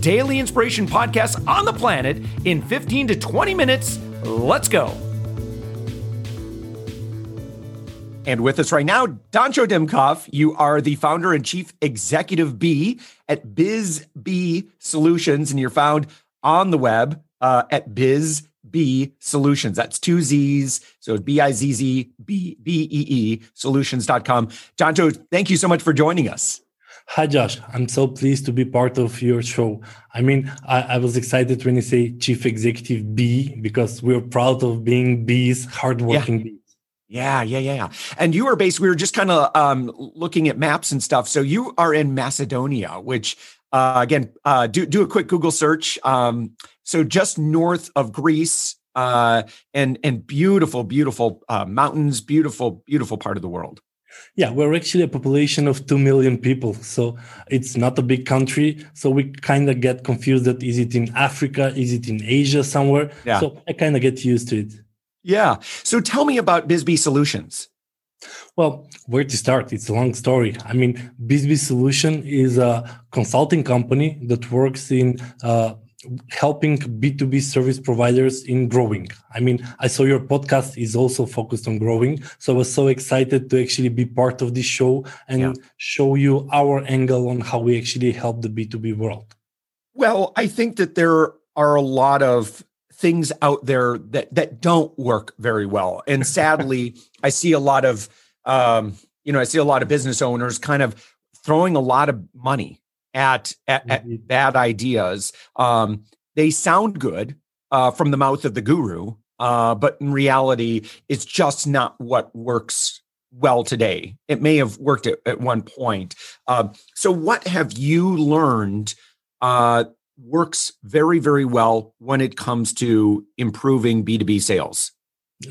daily inspiration podcast on the planet in 15 to 20 minutes. Let's go. And with us right now, Dancho Dimkov, you are the founder and chief executive Bee at BizzBee Solutions, and you're found on the web uh, at Biz B Solutions. That's two Z's. So B I Z Z B B E E solutions.com. Dancho, thank you so much for joining us. Hi, Josh. I'm so pleased to be part of your show. I mean, I, I, was excited when you say Chief Executive Bee because we're proud of being bees, hardworking yeah. bees. Yeah, yeah, yeah, yeah. And you are based, we were just kind of um, looking at maps and stuff. So you are in Macedonia, which, uh, again, uh, do, do a quick Google search. Um, so just north of Greece, uh, and and beautiful, beautiful uh, mountains, beautiful, beautiful part of the world. Yeah, we're actually a population of 2 million people. So it's not a big country. So we kind of get confused that is it in Africa? Is it in Asia somewhere? Yeah. So I kind of get used to it. Yeah. So tell me about BizzBee Solutions. Well, where to start? It's a long story. I mean, BizzBee Solution is a consulting company that works in uh, helping B2B service providers in growing. I mean, I saw your podcast is also focused on growing. So I was so excited to actually be part of this show and yeah. show you our angle on how we actually help the B2B world. Well, I think that there are a lot of things out there that that don't work very well. And sadly, I see a lot of um, you know, I see a lot of business owners kind of throwing a lot of money at at, at mm-hmm. bad ideas. Um, they sound good uh, from the mouth of the guru, uh, but in reality, it's just not what works well today. It may have worked at, at one point. Uh, so, what have you learned uh, works very, very well when it comes to improving B2B sales?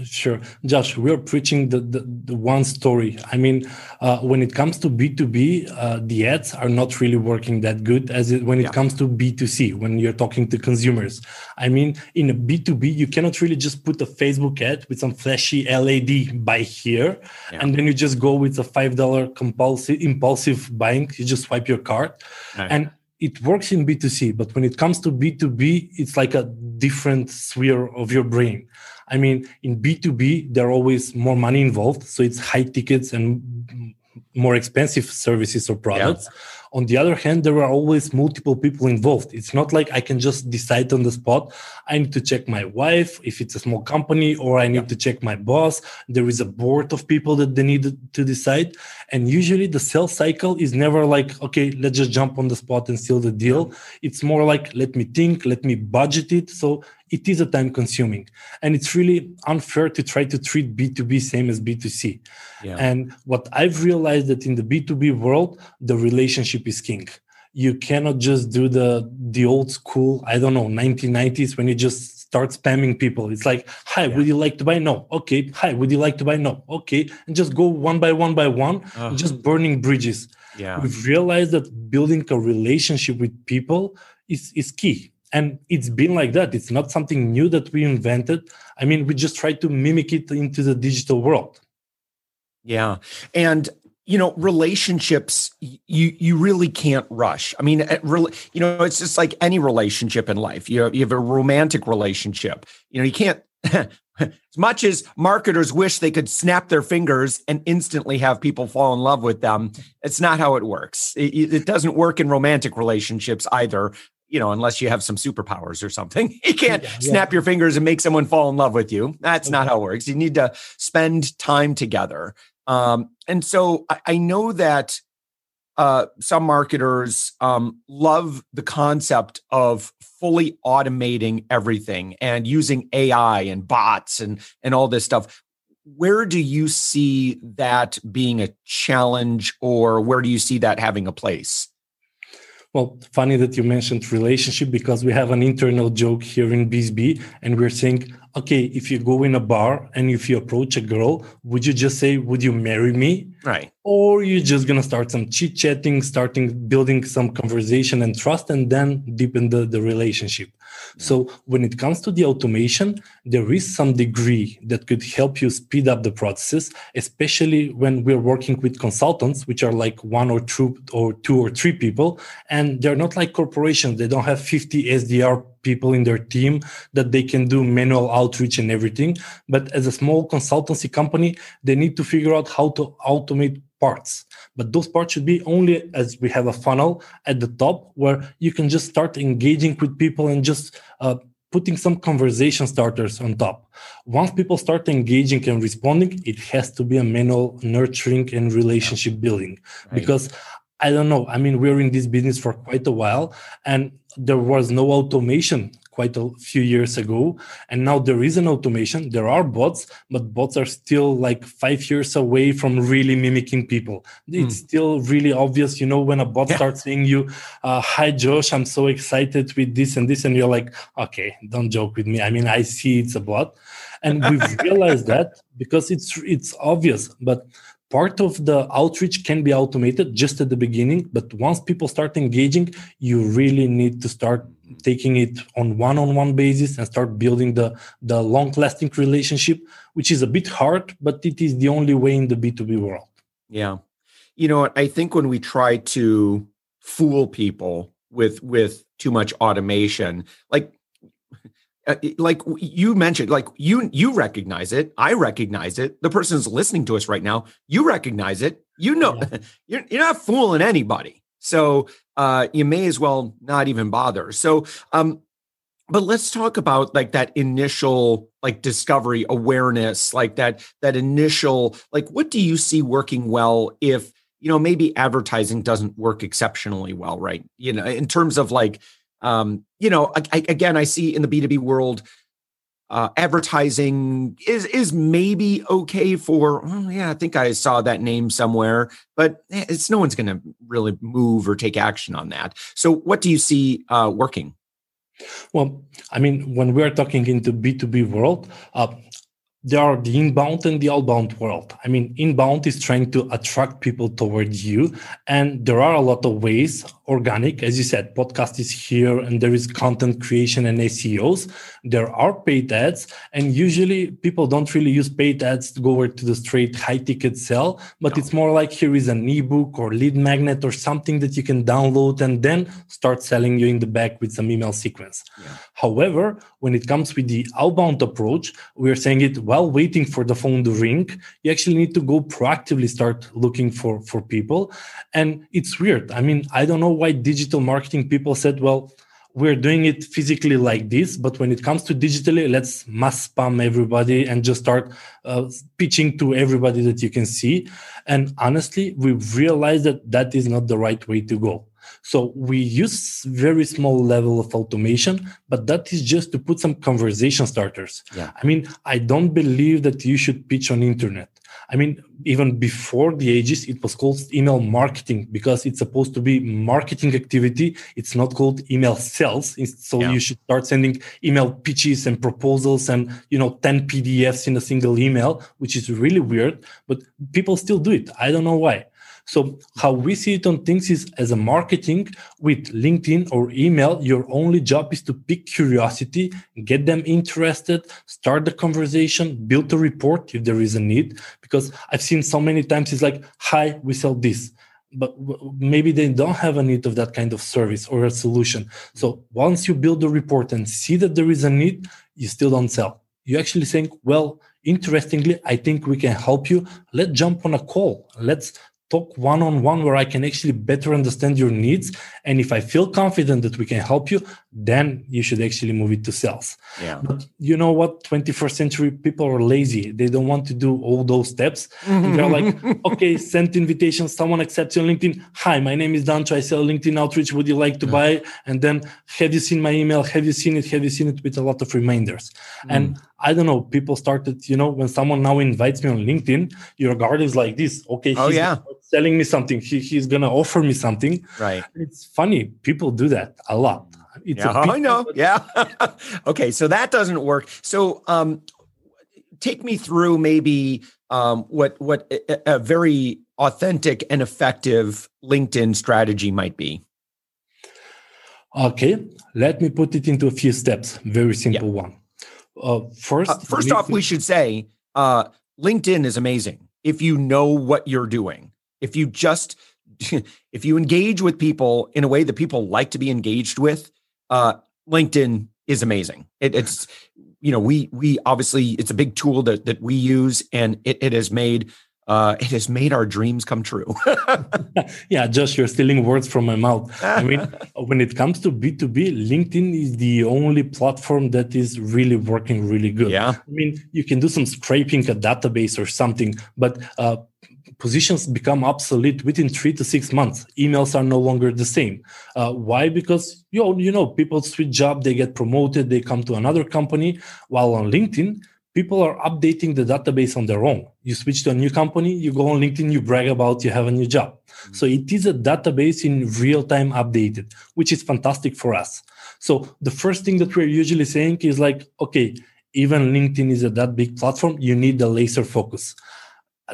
Sure. Josh, we're preaching the, the, the, one story. I mean, uh, when it comes to B2B, uh, the ads are not really working that good as it, when it yeah. comes to B2C, when you're talking to consumers. I mean, in a B2B, you cannot really just put a Facebook ad with some flashy LED buy here, yeah. and then you just go with a $5 compulsive, impulsive buying. You just swipe your card. Right. And it works in B2C, but when it comes to B2B, it's like a different sphere of your brain. I mean, in B2B, there are always more money involved. So it's high tickets and more expensive services or products. Yeah. On the other hand, there are always multiple people involved. It's not like I can just decide on the spot. I need to check my wife if it's a small company, or I need yeah. to check my boss. There is a board of people that they need to decide. And usually the sales cycle is never like, okay, let's just jump on the spot and seal the deal. It's more like, let me think, let me budget it. So it is a time consuming. And it's really unfair to try to treat b2b same as b2c yeah. and what i've realized that in the b2b world the relationship is king. You cannot just do the the old school i don't know 1990s when you just start spamming people. It's like hi yeah. would you like to buy no? Okay. Hi would you like to buy no? Okay. And just go one by one by one uh-huh. just burning bridges. Yeah. We've realized that building a relationship with people is is key and it's been like that. It's not something new that we invented. I mean we just try to mimic it into the digital world. Yeah. And you know relationships you you really can't rush. I mean really you know it's just like any relationship in life. You have, you have a romantic relationship. You know you can't as much as marketers wish they could snap their fingers and instantly have people fall in love with them it's not how it works. It, it doesn't work in romantic relationships either you know, unless you have some superpowers or something. You can't yeah, snap your fingers and make someone fall in love with you. That's okay. not how it works. You need to spend time together. Um, and so I, I know that uh, some marketers um, love the concept of fully automating everything and using AI and bots and and all this stuff. Where do you see that being a challenge, or where do you see that having a place? Well, funny that you mentioned relationship because we have an internal joke here in BizzBee and we're saying, okay, if you go in a bar and if you approach a girl, would you just say, would you marry me? Right. Or you're just going to start some chit chatting, starting building some conversation and trust, and then deepen the, the relationship. So mm. when it comes to the automation, there is some degree that could help you speed up the processes, especially when we're working with consultants, which are like one or two or two or three people, and they're not like corporations. They don't have 50 SDR people in their team that they can do manual outreach and everything. But as a small consultancy company, they need to figure out how to automate parts but those parts should be only as we have a funnel at the top where you can just start engaging with people and just uh, putting some conversation starters on top. Once people start engaging and responding it has to be a manual nurturing and relationship building. Right. because i don't know i mean we're in this business for quite a while and there was no automation quite a few years ago. And now there is an automation. There are bots but bots are still like five years away from really mimicking people. It's mm. still really obvious you know when a bot yeah. starts saying you uh, hi josh i'm so excited with this and this and you're like okay don't joke with me. I mean i see it's a bot. And we've realized that because it's it's obvious but part of the outreach can be automated just at the beginning. But once people start engaging you really need to start taking it on one-on-one basis and start building the the long-lasting relationship which is a bit hard but it is the only way in the b2b world. Yeah. You know i think when we try to fool people with with too much automation like uh, like you mentioned like you you recognize it. I recognize it. The person person's listening to us right now you recognize it. You know yeah. you're, you're not fooling anybody so uh, you may as well not even bother. So, um, but let's talk about like that initial like discovery awareness, like that that initial like what do you see working well if you know maybe advertising doesn't work exceptionally well, right? You know, in terms of like um, you know, I, I, again, I see in the B two B world uh, advertising is is maybe okay for well, yeah i think i saw that name somewhere but eh, it's no one's going to really move or take action on that. So what do you see uh, working? Well i mean when we're talking into b2b world uh, there are the inbound and the outbound world. I mean, inbound is trying to attract people towards you. And there are a lot of ways, organic, as you said, podcast is here and there is content creation and SEOs. There are paid ads. And usually people don't really use paid ads to go over to the straight high ticket sell, but no. it's more like here is an ebook or lead magnet or something that you can download and then start selling you in the back with some email sequence. Yeah. However, when it comes with the outbound approach, we're saying it while waiting for the phone to ring. You actually need to go proactively start looking for for people, and it's weird. I mean, I don't know why digital marketing people said, well. We're doing it physically like this, but when it comes to digitally, let's mass spam everybody and just start uh, pitching to everybody that you can see. And honestly, we've realized that that is not the right way to go so we use very small level of automation, but that is just to put some conversation starters. Yeah. I mean, I don't believe that you should pitch on internet. I mean, even before the ages, it was called email marketing because it's supposed to be marketing activity. It's not called email sales. So yeah. you should start sending email pitches and proposals and, you know, 10 PDFs in a single email, which is really weird, but people still do it. I don't know why. So how we see it on things is as a marketing with LinkedIn or email, your only job is to pick curiosity, get them interested, start the conversation, build a report if there is a need. Because I've seen so many times it's like, hi, we sell this but maybe they don't have a need of that kind of service or a solution. So once you build a report and see that there is a need, you still don't sell. You actually think, well, interestingly, I think we can help you. Let's jump on a call. Let's talk one on one where I can actually better understand your needs. And if I feel confident that we can help you, then you should actually move it to sales. Yeah. But you know what? 21st century people are lazy. They don't want to do all those steps. They're like, okay, send invitation. Someone accepts you on LinkedIn. Hi, my name is Dancho. I sell LinkedIn outreach. Would you like to yeah. buy? And then have you seen my email? Have you seen it? Have you seen it with a lot of reminders? Mm. And I don't know, people started, you know, when someone now invites me on LinkedIn, your guard is like this. Okay, oh, yeah. selling me something. He, he's gonna offer me something. Right. It's funny. People do that a lot. It's yeah, I know. Yeah. okay, so that doesn't work. So um take me through maybe um what what a, a very authentic and effective LinkedIn strategy might be. Okay, let me put it into a few steps. Very simple yeah. one. Uh, first, uh, first off, we should say uh, LinkedIn is amazing if you know what you're doing. If you just if you engage with people in a way that people like to be engaged with, uh, LinkedIn is amazing. It, it's you know we we obviously it's a big tool that that we use and it, it has made uh, it has made our dreams come true. yeah, Josh, you're stealing words from my mouth. I mean, when it comes to B2B, LinkedIn is the only platform that is really working really good. Yeah. I mean, you can do some scraping a database or something, but uh, positions become obsolete within three to six months. Emails are no longer the same. Uh, why? Because you know, you know, people switch job, they get promoted, they come to another company. While on LinkedIn, people are updating the database on their own. You switch to a new company, you go on LinkedIn, you brag about you have a new job. Mm-hmm. So it is a database in real time updated, which is fantastic for us. So the first thing that we're usually saying is like, okay, even LinkedIn is a that big platform, you need the laser focus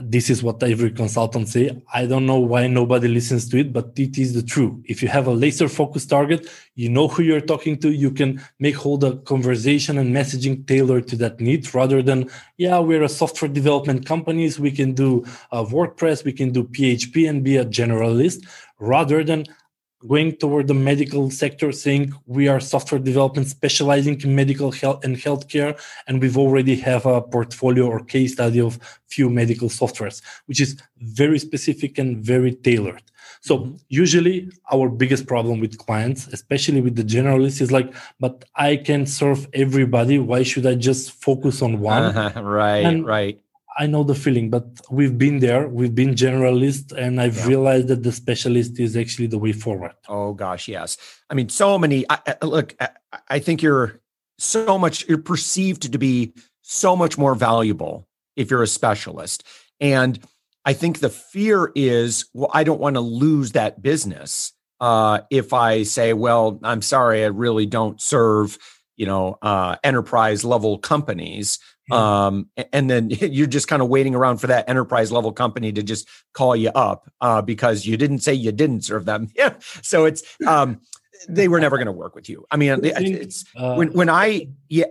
this is what every consultant say. I don't know why nobody listens to it but it is the truth. If you have a laser focused target you know who you're talking to you can make whole the conversation and messaging tailored to that need rather than yeah we're a software development companies. We can do uh, wordpress we can do php and be a generalist rather than going toward the medical sector saying we are software development specializing in medical health and healthcare and we've already have a portfolio or case study of few medical softwares which is very specific and very tailored. So mm-hmm. usually our biggest problem with clients especially with the generalists is like but i can serve everybody. Why should i just focus on one? Uh-huh, right and right I know the feeling, but we've been there. We've been generalist, and I've yeah. realized that the specialist is actually the way forward. Oh gosh, yes. I mean, so many. I, I, look, I, I think you're so much. You're perceived to be so much more valuable if you're a specialist, and I think the fear is, well, I don't want to lose that business. Uh, if I say, well, I'm sorry, I really don't serve, you know, uh, enterprise level companies um, and then you're just kind of waiting around for that enterprise level company to just call you up uh, because you didn't say you didn't serve them. Yeah. So it's, um, they were never going to work with you. I mean, it's uh, when, when I, yeah,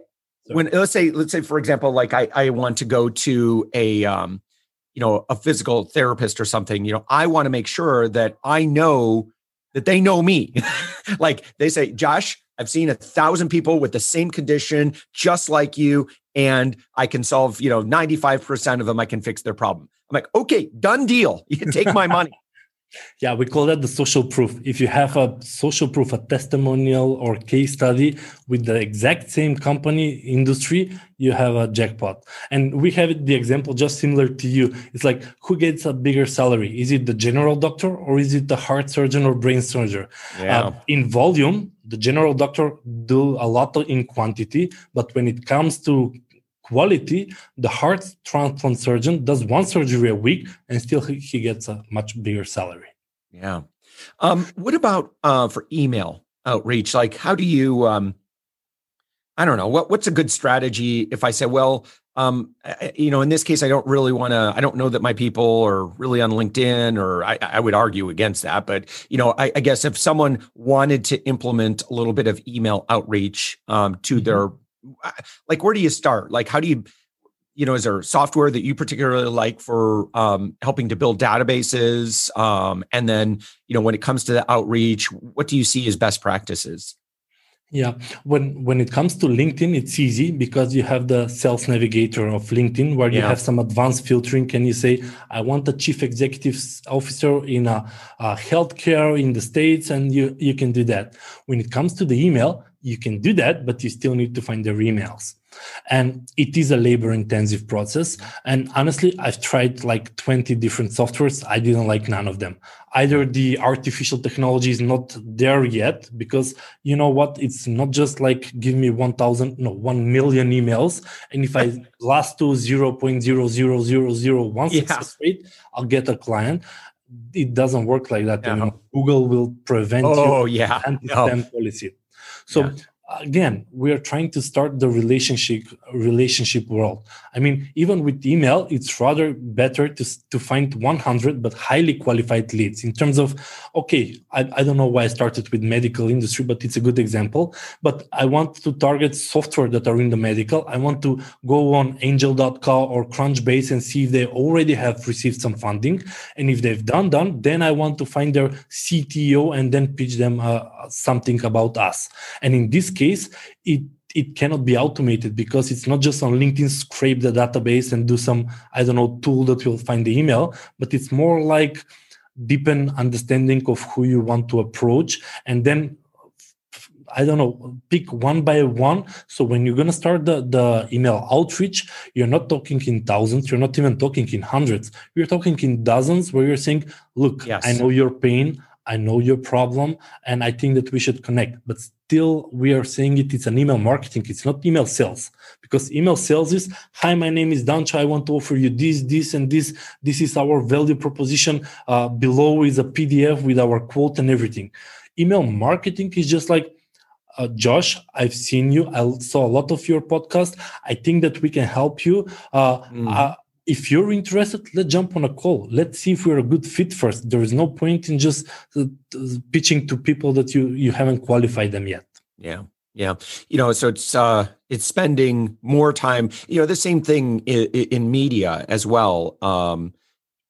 when let's say, let's say, for example, like I, I want to go to a, um, you know, a physical therapist or something, you know, I want to make sure that I know that they know me. like they say, Josh, I've seen a thousand people with the same condition, just like you, and I can solve, you know, 95% of them, I can fix their problem. I'm like, okay, done deal. You can take my money. Yeah, we call that the social proof. If you have a social proof, a testimonial or case study with the exact same company industry, you have a jackpot. And we have the example just similar to you. It's like who gets a bigger salary? Is it the general doctor or is it the heart surgeon or brain surgeon? Yeah. Uh, in volume, the general doctor do a lot in quantity, but when it comes to quality, the heart transplant surgeon does one surgery a week and still he gets a much bigger salary. Yeah. Um, what about uh, for email outreach? Like, how do you, um, I don't know, what, what's a good strategy if I say, well, um, you know, in this case, I don't really want to, I don't know that my people are really on LinkedIn or I, I would argue against that. But, you know, I, I, guess if someone wanted to implement a little bit of email outreach um, to mm-hmm. their like where do you start like how do you you know is there software that you particularly like for um, helping to build databases um, and then you know when it comes to the outreach what do you see as best practices yeah, when when it comes to LinkedIn, it's easy because you have the sales navigator of LinkedIn where you have some advanced filtering. Can you say, I want a chief executive officer in a, a healthcare in the states, and you you can do that. When it comes to the email, you can do that, but you still need to find their emails. And it is a labor intensive process. And honestly i've tried like 20 different softwares. I didn't like none of them. Either the artificial technology is not there yet because you know what? It's not just like give me 1000 no 1 million emails. And if i last to 0.00001 success rate i'll get a client. It doesn't work like that yeah. google will prevent oh, you yeah. Oh. anti-spam oh. policy so yeah again we are trying to start the relationship relationship world. I mean even with email it's rather better to, to find 100 but highly qualified leads. In terms of okay I, I don't know why i started with medical industry but it's a good example. But i want to target software that are in the medical. I want to go on angel.com or crunchbase and see if they already have received some funding. And if they've done done then i want to find their cto and then pitch them uh, something about us. And in this case it it cannot be automated because it's not just on linkedin scrape the database and do some i don't know tool that will find the email but it's more like deepen understanding of who you want to approach and then I don't know, pick one by one. So when you're gonna start the, the email outreach, you're not talking in thousands, you're not even talking in hundreds, you're talking in dozens where you're saying, look, yes. I know your pain, I know your problem, and I think that we should connect. But still, we are saying it, it's an email marketing, it's not email sales. Because email sales is, hi, my name is Dancho, I want to offer you this, this, and this. This is our value proposition. Uh, below is a PDF with our quote and everything. Email marketing is just like, uh, Josh, I've seen you. I saw a lot of your podcast. I think that we can help you. Uh, mm. Uh, if you're interested, let's jump on a call. Let's see if we're a good fit first. There is no point in just uh, pitching to people that you you haven't qualified them yet. Yeah. Yeah. You know, so it's uh it's spending more time, you know, the same thing in, in media as well. Um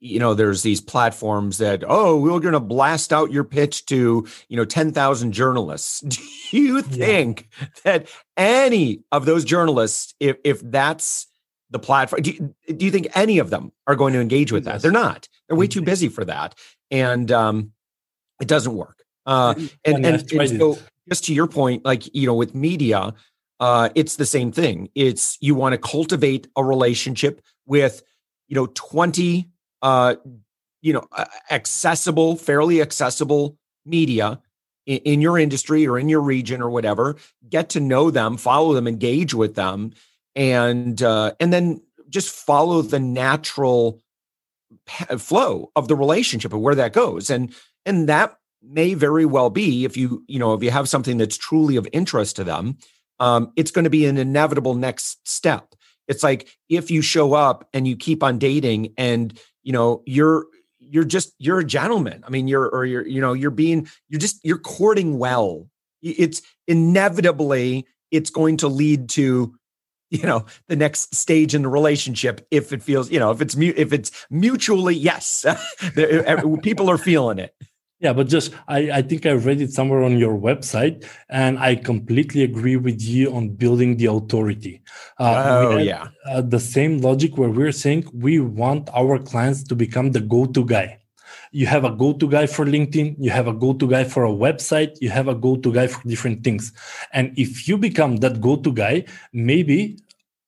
you know there's these platforms that oh we're going to blast out your pitch to you know 10,000 journalists do you think yeah. that any of those journalists if if that's the platform. Do you, do you think any of them are going to engage with that? They're not. They're way too mm-hmm. busy for that, and um, it doesn't work. Uh, and, and, and so, just to your point, like you know, with media, uh, it's the same thing. It's you want to cultivate a relationship with you know twenty uh, you know accessible, fairly accessible media in, in your industry or in your region or whatever. Get to know them, follow them, engage with them and uh, and then just follow the natural flow of the relationship and where that goes and and that may very well be if you you know if you have something that's truly of interest to them um, it's going to be an inevitable next step. It's like if you show up and you keep on dating and you know you're you're just you're a gentleman i mean you're or you're you know you're being you're just you're courting well it's inevitably it's going to lead to you know the next stage in the relationship if it feels you know if it's mu- if it's mutually yes people are feeling it. Yeah but just I, I think i read it somewhere on your website and i completely agree with you on building the authority. Uh, oh yeah. uh, the same logic where we're saying we want our clients to become the go-to guy. You have a go-to guy for linkedin you have a go-to guy for a website you have a go-to guy for different things. And if you become that go-to guy maybe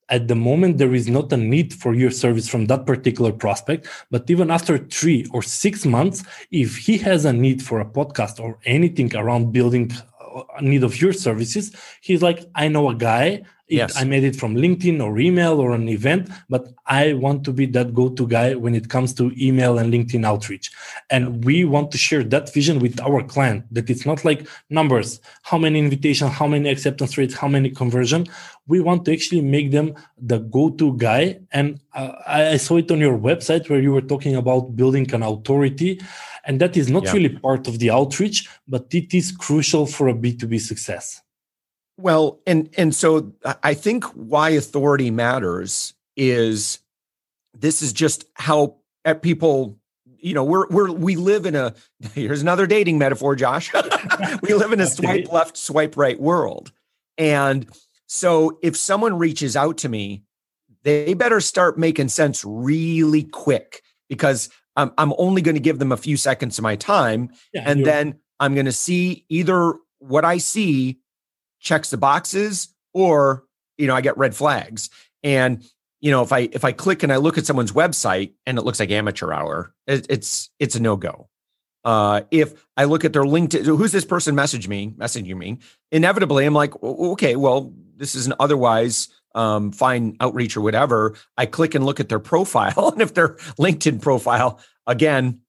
at the moment there is not a need for your service from that particular prospect but even after three or six months if he has a need for a podcast or anything around building uh, a need of your services he's like i know a guy it, yes. I made it from LinkedIn or email or an event, but I want to be that go to guy when it comes to email and LinkedIn outreach. And we want to share that vision with our client that it's not like numbers, how many invitation, how many acceptance rates, how many conversion. We want to actually make them the go to guy. And uh, I saw it on your website where you were talking about building an authority. And that is not yeah. really part of the outreach, but it is crucial for a B2B success. Well, and and so I think why authority matters is this is just how uh, people you know we're we're we live in a here's another dating metaphor josh. We live in a swipe left swipe right world. And so if someone reaches out to me they better start making sense really quick because i'm, I'm only going to give them a few seconds of my time yeah, and then i'm going to see either what i see checks the boxes or you know I get red flags. And you know if I if I click and I look at someone's website and it looks like amateur hour, it, it's it's a no go. Uh, if I look at their LinkedIn, who's this person message me, messaging me? Inevitably, I'm like, okay, well, this is an otherwise um, fine outreach or whatever. I click and look at their profile, and if their LinkedIn profile, again,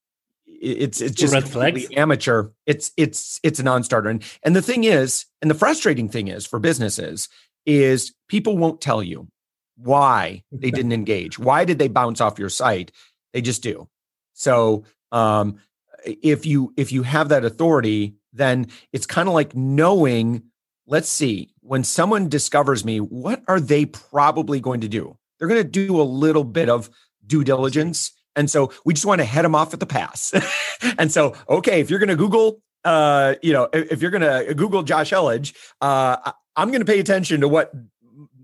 it's it's just red flags. amateur. It's it's it's a non-starter. And and the thing is, and the frustrating thing is for businesses is people won't tell you why they didn't engage. Why did they bounce off your site? They just do. So um, if you if you have that authority then it's kind of like knowing let's see when someone discovers me what are they probably going to do they're going to do a little bit of due diligence and so we just want to head them off at the pass and so okay if you're going to google uh you know if you're going to google josh elledge uh i'm going to pay attention to what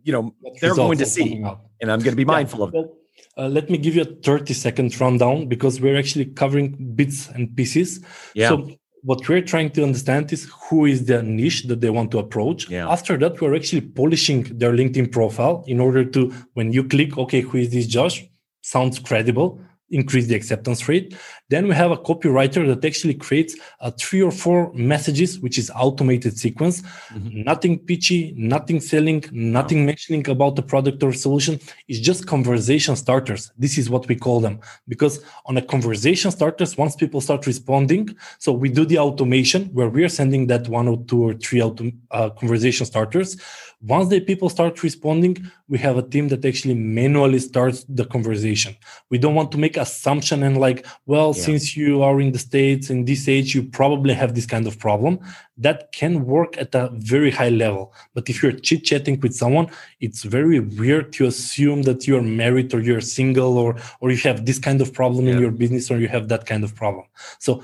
you know they're going to see and i'm going to be mindful yeah. of it uh, let me give you a 30 second rundown because we're actually covering bits and pieces. Yeah. So what we're trying to understand is who is the niche that they want to approach. Yeah. After that, we're actually polishing their LinkedIn profile in order to, when you click, okay, who is this Josh? Sounds credible increase the acceptance rate. Then we have a copywriter that actually creates a three or four messages, which is automated sequence. Mm-hmm. Nothing pitchy, nothing selling, nothing no. mentioning about the product or solution. It's just conversation starters. This is what we call them because on a conversation starters, once people start responding, so we do the automation where we are sending that one or two or three auto, uh, conversation starters once the people start responding, we have a team that actually manually starts the conversation. We don't want to make assumption and like, well, yeah. since you are in the States in this age, you probably have this kind of problem. That can work at a very high level. But if you're chit chatting with someone, it's very weird to assume that you're married or you're single or, or you have this kind of problem yeah. in your business or you have that kind of problem. So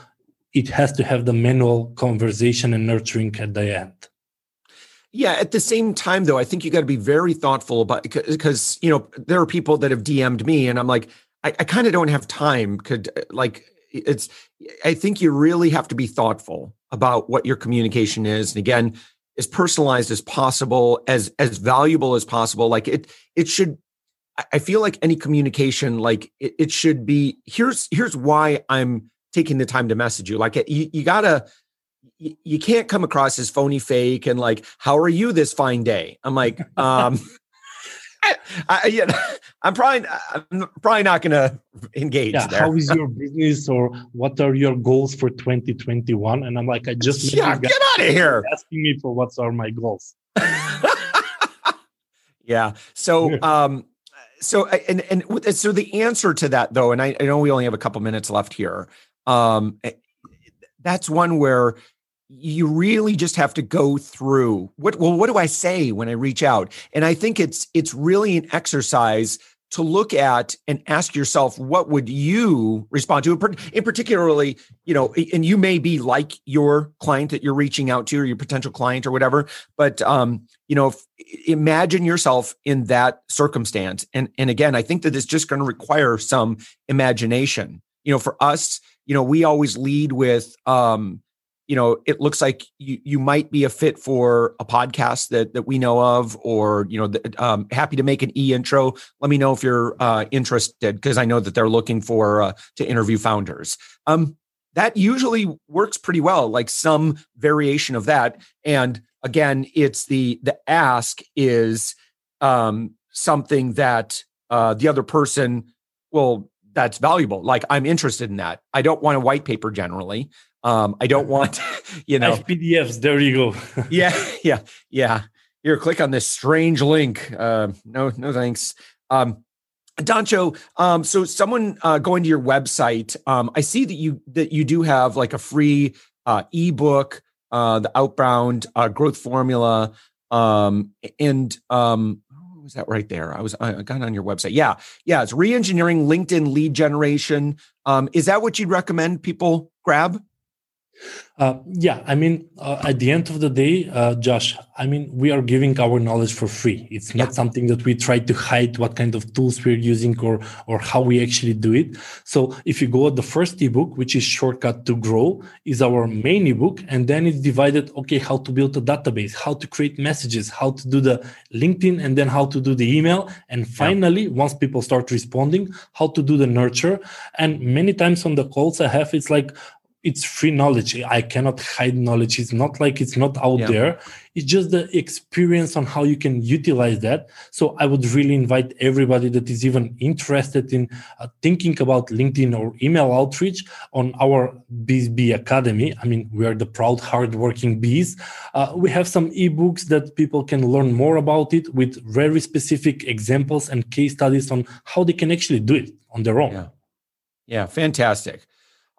it has to have the manual conversation and nurturing at the end. Yeah, at the same time though, I think you got to be very thoughtful about because you know there are people that have DM'd me and I'm like, I, I kind of don't have time. Could like it's I think you really have to be thoughtful about what your communication is. And again, as personalized as possible, as as valuable as possible. Like it it should I feel like any communication, like it, it should be here's here's why I'm taking the time to message you. Like you, you gotta you can't come across as phony fake and like how are you this fine day i'm like um I, yeah, I'm probably I'm probably not going to engage. Yeah, there. how is your business, or what are your goals for 2021? And I'm like, I just yeah, get out of here. Asking me for what are my goals. yeah. So, um, so and and so the answer to that though, and I, I know we only have a couple minutes left here. Um, eh, that's one where you really just have to go through what well what do i say when i reach out? And i think it's it's really an exercise to look at and ask yourself what would you respond to? In particularly you know and you may be like your client that you're reaching out to or your potential client or whatever but um you know imagine yourself in that circumstance. And and again i think that it's just going to require some imagination. You know for us you know we always lead with um you know it looks like you you might be a fit for a podcast that that we know of or you know the, um, happy to make an e intro let me know if you're uh, interested because i know that they're looking for uh, to interview founders. Um, that usually works pretty well like some variation of that. And again it's the the ask is um, something that uh, the other person will that's valuable. Like i'm interested in that. I don't want a white paper generally um, I don't want, you know, PDFs. There you go. yeah, yeah, yeah. Here, click on this strange link. Uh, no, no thanks. Um, Dancho, um, so someone uh, going to your website, um, I see that you that you do have like a free uh, ebook, uh, the Outbound uh, Growth Formula, um, and um, was that right there? I was I got on your website. Yeah, yeah, it's re-engineering LinkedIn lead generation. Um, is that what you'd recommend people grab? Uh, yeah, I mean, uh, at the end of the day, uh, Josh, I mean, we are giving our knowledge for free. It's not yeah. something that we try to hide what kind of tools we're using or or how we actually do it. So if you go at the first ebook, which is Shortcut to Grow, is our main ebook, and then it's divided. Okay, how to build a database, how to create messages, how to do the LinkedIn, and then how to do the email, and finally, yeah. once people start responding, how to do the nurture. And many times on the calls I have, it's like it's free knowledge. I cannot hide knowledge. It's not like it's not out yeah. there. It's just the experience on how you can utilize that. So i would really invite everybody that is even interested in uh, thinking about linkedin or email outreach on our BizzBee academy. I mean we are the proud hardworking bees. Uh, we have some ebooks that people can learn more about it with very specific examples and case studies on how they can actually do it on their own. Yeah. Yeah fantastic.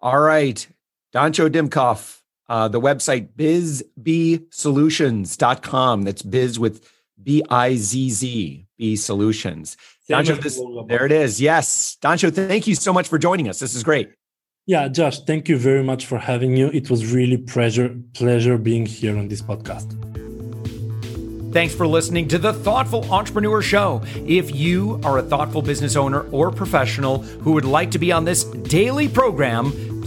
All right Dancho Dimkov, uh, the website bizzbeesolutions.com. That's biz with B I Z Z, Bee Solutions. Dancho, this, there it is. Yes. Dancho, thank you so much for joining us. This is great. Yeah, Josh, thank you very much for having you. It was really pleasure pleasure being here on this podcast. Thanks for listening to the Thoughtful Entrepreneur Show. If you are a thoughtful business owner or professional who would like to be on this daily program,